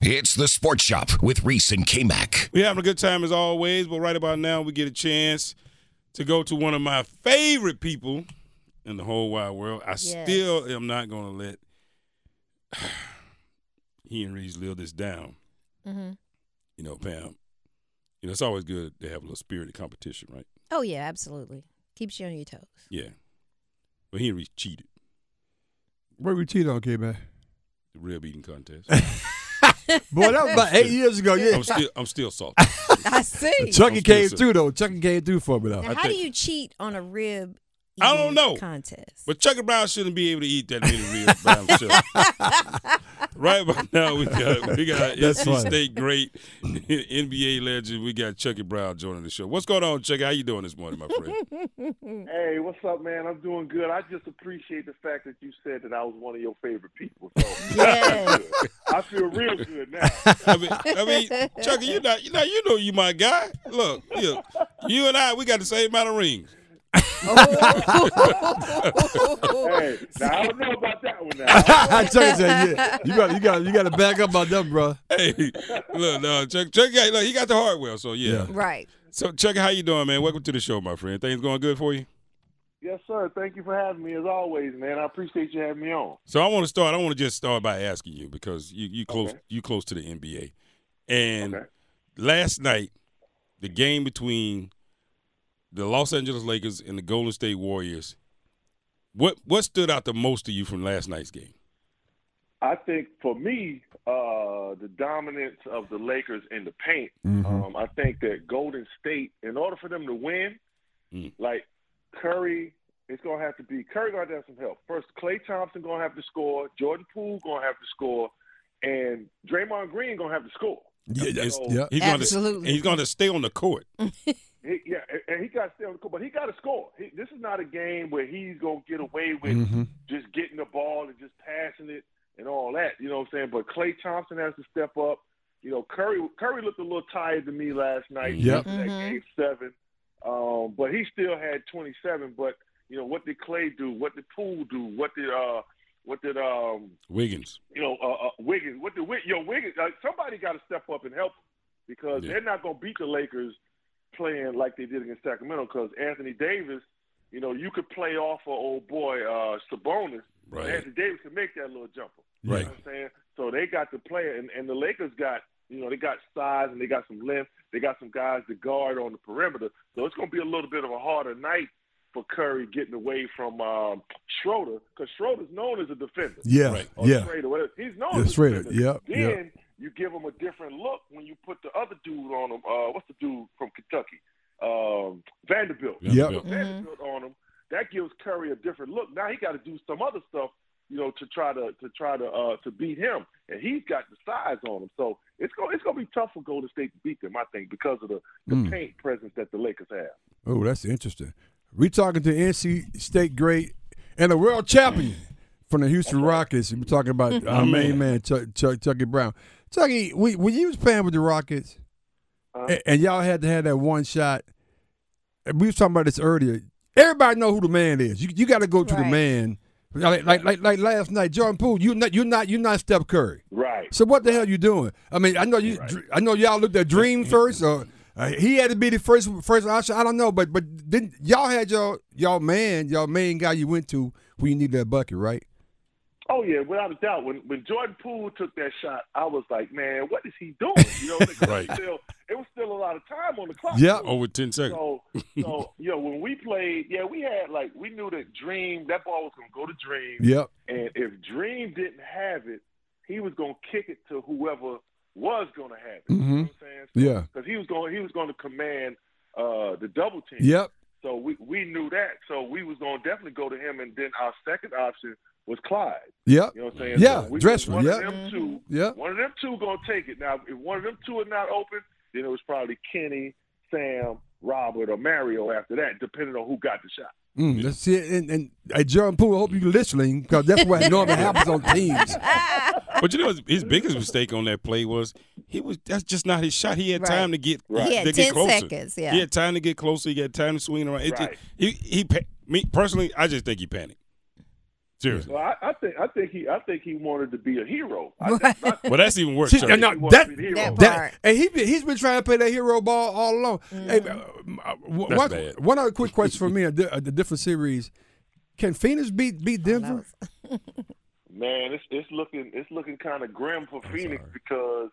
It's the Sports Shop with Reese and K-Mac. We're having a good time as always, but right about now we get a chance to go to one of my favorite people in the whole wide world. I Yes. still am not going to let he and Reese live this down. hmm You know, Pam. You know, it's always good to have a little spirited competition, right? Oh yeah, absolutely. Keeps you on your toes. Yeah. But he and Reese cheated Where we cheat on, K man? the rib eating contest. Boy, that was about eight years ago. Yeah, I'm still I'm still salty. I see. Chucky I'm came through though. Chucky came through for me though. Now, I how do you cheat on a rib? I don't know. Contest. But Chucky Brown shouldn't be able to eat that many ribs by himself. right about now, we got we got That's NC funny. State great NBA legend. We got Chucky Brown joining the show. What's going on, Chucky? How you doing this morning, my friend? Hey, what's up, man? I'm doing good. I just appreciate the fact that you said that I was one of your favorite people. So Yes. I feel real good now. I mean, I mean, Chucky, you not you know you know you my guy. Look, you, you and I, we got the same amount of rings. Hey, now I don't know about that one now. Chucky said, "Yeah, you got, you got, you got to back up about them, bro." Hey, look, no, Chuck, Chucky, got- look, he got the hardware, so yeah. Yeah. right. So, Chucky, how you doing, man? Welcome to the show, my friend. Things going good for you? Yes, sir. Thank you for having me as always, man. I appreciate you having me on. So I want to start. I want to just start by asking you because you you close Okay. you close to the NBA, and Okay. last night the game between the Los Angeles Lakers and the Golden State Warriors. What what stood out the most to you from last night's game? I think for me, uh, the dominance of the Lakers in the paint. Mm-hmm. Um, I think that Golden State, in order for them to win, Mm. like Curry, it's gonna have to be Curry gonna have to have some help. First, Klay Thompson gonna have to score. Jordan Poole gonna have to score, and Draymond Green gonna have to score. Yeah, So, yeah. He's going to Absolutely. he's going to stay on the court. He, yeah, and- and he got to stay on the court, but he got to score. He, this is not a game where he's gonna get away with Mhm. just getting the ball and just passing it and all that. You know what I'm saying? But Klay Thompson has to step up. You know, Curry Curry looked a little tired to me last night. Yep. after That game seven. Um, but he still had 27. But you know, what did Klay do? What did Poole do? What did uh, what did um, Wiggins. you know, uh, uh, Wiggins? What did Wig- yo Wiggins? Uh, somebody got to step up and help because Yeah. they're not going to beat the Lakers playing like they did against Sacramento. Because Anthony Davis, you know, you could play off of old boy uh, Sabonis. Right. Anthony Davis can make that little jumper. Right. You know what I'm saying? So they got the player, and, and the Lakers got, you know, they got size and they got some length. They got some guys to guard on the perimeter. So it's going to be a little bit of a harder night for Curry getting away from um, Schroeder because Schroeder's known as a defender. Yeah, Right. Or yeah. Schrader, whatever. He's known Yeah, as a Schrader, defender. yep, Then yep. You give them a different look when you put the other dude on them. Uh, what's the dude from Kentucky? Um, Vanderbilt. Yep. Vanderbilt. Vanderbilt on him. That gives Curry a different look. Now he got to do some other stuff, you know, to try to to try to uh, to beat him, and he's got the size on him. So it's going it's going to be tough for Golden State to beat them, I think, because of the, the Mm. paint presence that the Lakers have. Oh, that's interesting. We talking to NC State great and a world champion from the Houston Rockets. We're talking about our main man, Chuck, Chuck, Chucky Brown. Chucky, we, when you was playing with the Rockets, Uh-huh. and, and y'all had to have that one shot. and We was talking about this earlier. Everybody know who the man is. You you got to go to the man. Like, like like like last night, Jordan Poole. You not you're not you're not Steph Curry. Right. So what the hell you doing? I mean, I know you. I know y'all looked at Dream first, or uh, he had to be the first first option. I don't know, but but didn't y'all had your y'all man, y'all main guy you went to when you need that bucket, right? Oh yeah, without a doubt. When when Jordan Poole took that shot, I was like, man, what is he doing? You know, Right. it, was still, it was still a lot of time on the clock. Yeah. too. Over ten seconds. So, so you know, when we played, yeah, we had like we knew that Dream that ball was gonna go to Dream, Yep. and if Dream didn't have it, he was gonna kick it to whoever was gonna have it. You know what I'm saying? So, Yeah. because he was going, he was going to command uh, the double team. Yep. So we we knew that. So we was gonna definitely go to him, and then our second option was Clyde. Yep. You know what I'm saying? Yeah, So we, One yeah. of them two. Yeah. One of them two gonna take it. Now, if one of them two are not open, then it was probably Kenny, Sam, Robert, or Mario after that, depending on who got the shot. Mm, that's it. And, and hey, John Poole, I hope you're listening because that's what normally happens on teams. But you know his, his biggest mistake on that play was he was that's just not his shot. He had Right. time to get Right. He had to get 10 closer. seconds, yeah. He had time to get closer. He had time to swing around. It just- Right. he he pa- me personally, I just think he panicked. Seriously. So I, I think I think he I think he wanted to be a hero. I think, I, Well, that's even worse. See, Chuck. no, he wanted that- to be the hero. That That, part. and he been, he's been trying to play that hero ball all along. Hey, uh, uh, That's one, bad. one other quick question for me: a, di- a different series. Can Phoenix beat beat Denver? was- Man, it's it's looking it's looking kind of grim for Phoenix because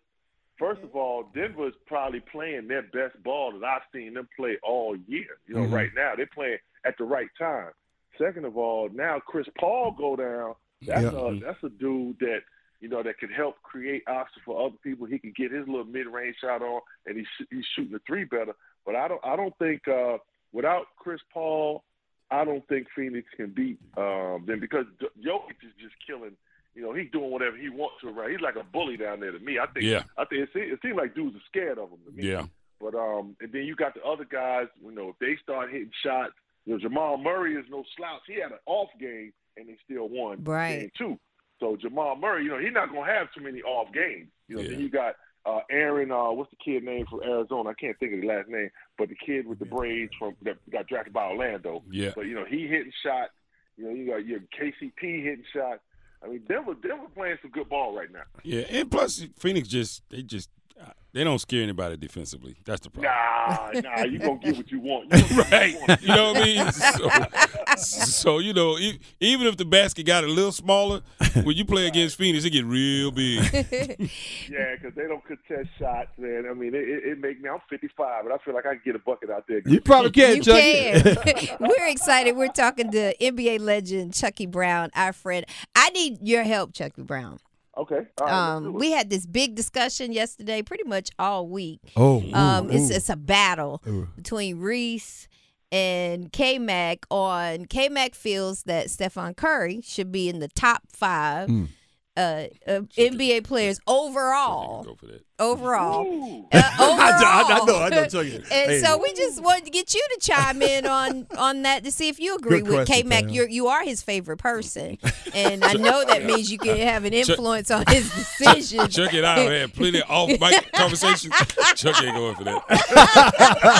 first of all, Denver's probably playing their best ball that I've seen them play all year. You know, Mhm. right now they're playing at the right time. Second of all, now Chris Paul go down. That's Yeah. a that's a dude that you know that could help create options for other people. He can get his little mid range shot on, and he's he's shooting the three better. But I don't I don't think uh, without Chris Paul, I don't think Phoenix can beat um, them because Jokic is just killing. You know, he's doing whatever he wants to. Right? He's like a bully down there to me. I think. Yeah. I think it, se- it seems like dudes are scared of him to me. Yeah. But um, and then you got the other guys. You know, if they start hitting shots, you know, Jamal Murray is no slouch. He had an off game and they still won Right. game two. So Jamal Murray, you know, he's not gonna have too many off games. You know, Yeah. then you got uh, Aaron. Uh, what's the kid name from Arizona? I can't think of the last name, but the kid with the braids from that got drafted by Orlando. Yeah. But you know, he hitting shots. You know, you got your KCP hitting shots. I mean, Denver, Denver playing some good ball right now. Yeah. And plus Phoenix just they just they don't scare anybody defensively. That's the problem. Nah, nah, you gonna get what you want. You gonna get what Right. you want. You know what I mean? So, so you know, e- even if the basket got a little smaller, when you play against Phoenix, it get real big. Yeah, because they don't contest shots, man. I mean, it, it, it make me. I'm 55, and I feel like I can get a bucket out there. You probably can, You Chucky. can. We're excited. We're talking to NBA legend Chucky Brown, our friend. I need your help, Chucky Brown. Okay. All right, Um, we had this big discussion yesterday, pretty much all week. Oh, Um, ooh, it's ooh. it's a battle Ooh. between Reese and K Mac on K Mac feels that Stephen Curry should be in the top five Mm. Uh, of NBA players overall. Go for that. Overall. Ooh. Uh, I know, I know, overall. I know, Chucky. And Hey. so we just wanted to get you to chime in on on that to see if you agree Good with K Mac. You're you are his favorite person, and I know that means you can have an influence on his decision. Chuck it out, man. plenty of off mic conversations. Chuck ain't going for that.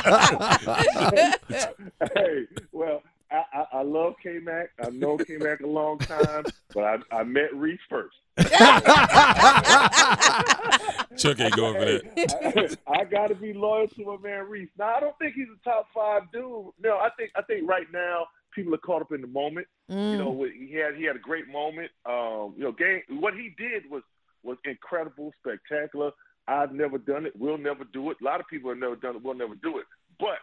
hey, well, I, I, I love K Mac. I've known K Mac a long time, but I, I met Reese first. Chuck ain't going for that. Hey, I got to be loyal to my man Reese. Now, I don't think he's a top five dude. No, I think I think right now people are caught up in the moment. Mm. You know, he had he had a great moment. Um, you know, game what he did was was incredible, spectacular. I've never done it. We'll never do it. A lot of people have never done it. We'll never do it. But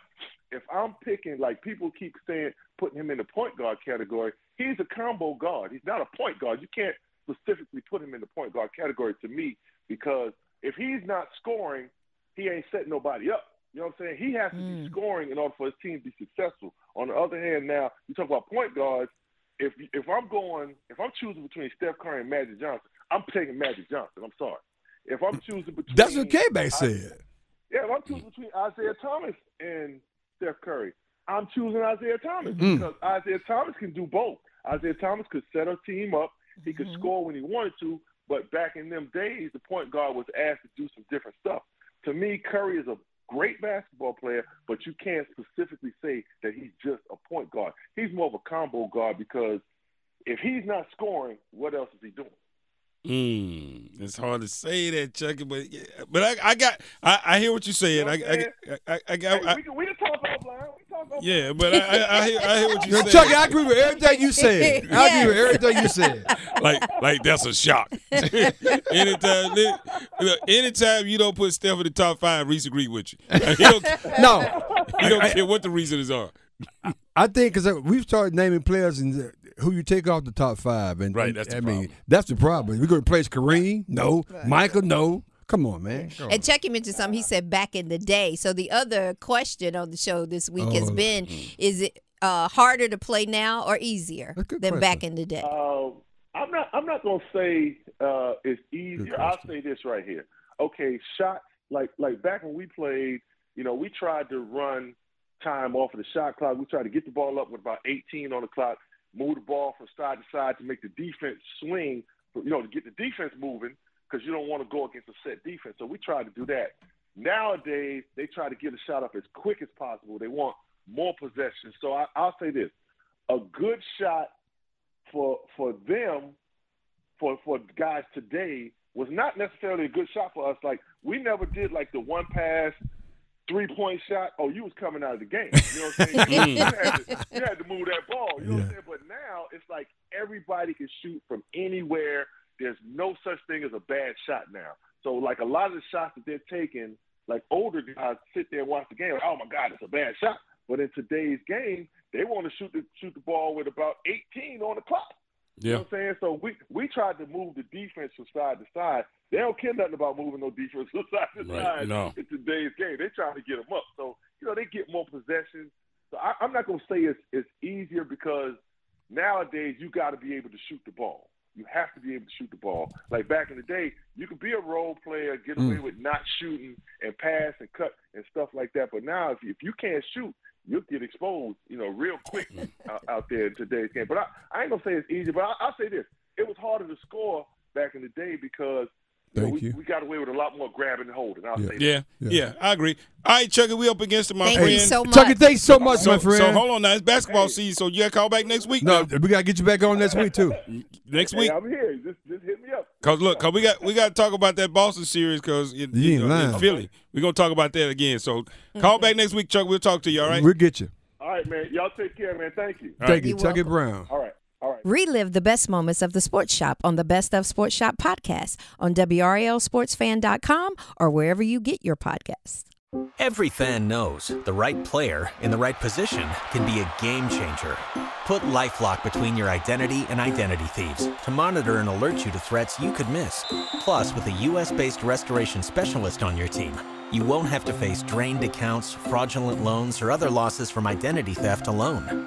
if I'm picking, like people keep saying, putting him in the point guard category, he's a combo guard. He's not a point guard. You can't specifically put him in the point guard category to me because if he's not scoring, he ain't setting nobody up. You know what I'm saying? He has to be hmm. scoring in order for his team to be successful. On the other hand, now you talk about point guards. If if I'm going, if I'm choosing between Steph Curry and Magic Johnson, I'm taking Magic Johnson. I'm sorry. If I'm choosing between That's what K Mac said. yeah, if I'm choosing between Isiah Thomas and Steph Curry, I'm choosing Isiah Thomas Mm. because Isiah Thomas can do both. Isiah Thomas could set a team up. He could score when he wanted to, but back in them days, the point guard was asked to do some different stuff. To me, Curry is a great basketball player, but you can't specifically say that he's just a point guard. He's more of a combo guard because if he's not scoring, what else is he doing? Mm, it's hard to say that, Chucky, but yeah, but I, I got I, I hear what you're saying. You know I, what I, I'm I, I, I got Hey, I, we, can, we can talk offline. We can talk offline. Yeah, but I, I, I hear I hear what you're Chucky, saying. I agree with everything you said. I agree with everything you said. like like that's a shock. anytime look, anytime you don't put Steph in the top five, Reese agree with you. He don't, No, he don't care what the reasons are. I think because we've started naming players and uh, who you take off the top five, and Right, and, that's the I mean problem. that's the problem. We're going to replace Kareem? No. Michael? No. Come on, man. Come on. And Chucky mentioned something. He said back in the day. So the other question on the show this week has Oh. been: Is it uh, harder to play now or easier That's a good than back in the day? Uh, I'm not. I'm not gonna say uh, it's easier. I'll say this right here. Okay, shot like like back when we played. You know, we tried to run time off of the shot clock. We tried to get the ball up with about 18 on the clock, move the ball from side to side to make the defense swing. You know, to get the defense moving because you don't want to go against a set defense. So we tried to do that. Nowadays, they try to get a shot up as quick as possible. They want more possession. So I, I'll say this: a good shot for for them, for for guys today, was not necessarily a good shot for us. Like we never did like the one pass, three point shot. Oh, you was coming out of the game. You know what I'm saying? you, had to, mm. you had to move that ball. You know what I'm saying? But now it's like everybody can shoot from anywhere. There's no such thing as a bad shot now. So like a lot of the shots that they're taking, like older guys sit there and watch the game. Like, oh my God, it's a bad shot. But in today's game, they want to shoot the shoot the ball with about 18 on the clock. You know Yeah. what I'm saying? So we we tried to move the defense from side to side. They don't care nothing about moving no defense from side to Right, side no. in today's game. They're trying to get them up. So you know they get more possessions. So I, I'm not gonna say it's it's easier because nowadays you got to be able to shoot the ball. You have to be able to shoot the ball. Like back in the day, you could be a role player, get mm. away with not shooting and pass and cut and stuff like that. But now, if you, if you can't shoot, you'll get exposed, you know, real quick mm. out, out there in today's game. But I, I ain't gonna say it's easy. But I, I'll say this: it was harder to score back in the day because you know, Thank we, you. we got away with a lot more grabbing and holding. I'll Yeah. say that. Yeah, Yeah. yeah, I agree. All right, Chucky, we up against it, my Thank friend. you so much. Chucky, thanks so much, so, my friend. so hold on now. It's basketball season, so you got to call back next week. no, now. we gotta get you back on next week too. next Hey, week. I'm here. Just just hit me up. Cause look, cause we got we got to talk about that Boston series, cause in, You you know, in lying. Philly, we're gonna talk about that again. So call back next week, Chuck. We'll talk to you. All right. We'll get you. All right, man. Y'all take care, man. Thank you. Thank you, You're Chucky. Brown. All right. All right. Relive the best moments of the Sports Shop on the Best of Sports Shop podcast on WRALSportsFan.com or wherever you get your podcasts. Every fan knows the right player in the right position can be a game changer. Put LifeLock between your identity and identity thieves to monitor and alert you to threats you could miss. Plus, with a U.S.-based restoration specialist on your team, you won't have to face drained accounts, fraudulent loans, or other losses from identity theft alone.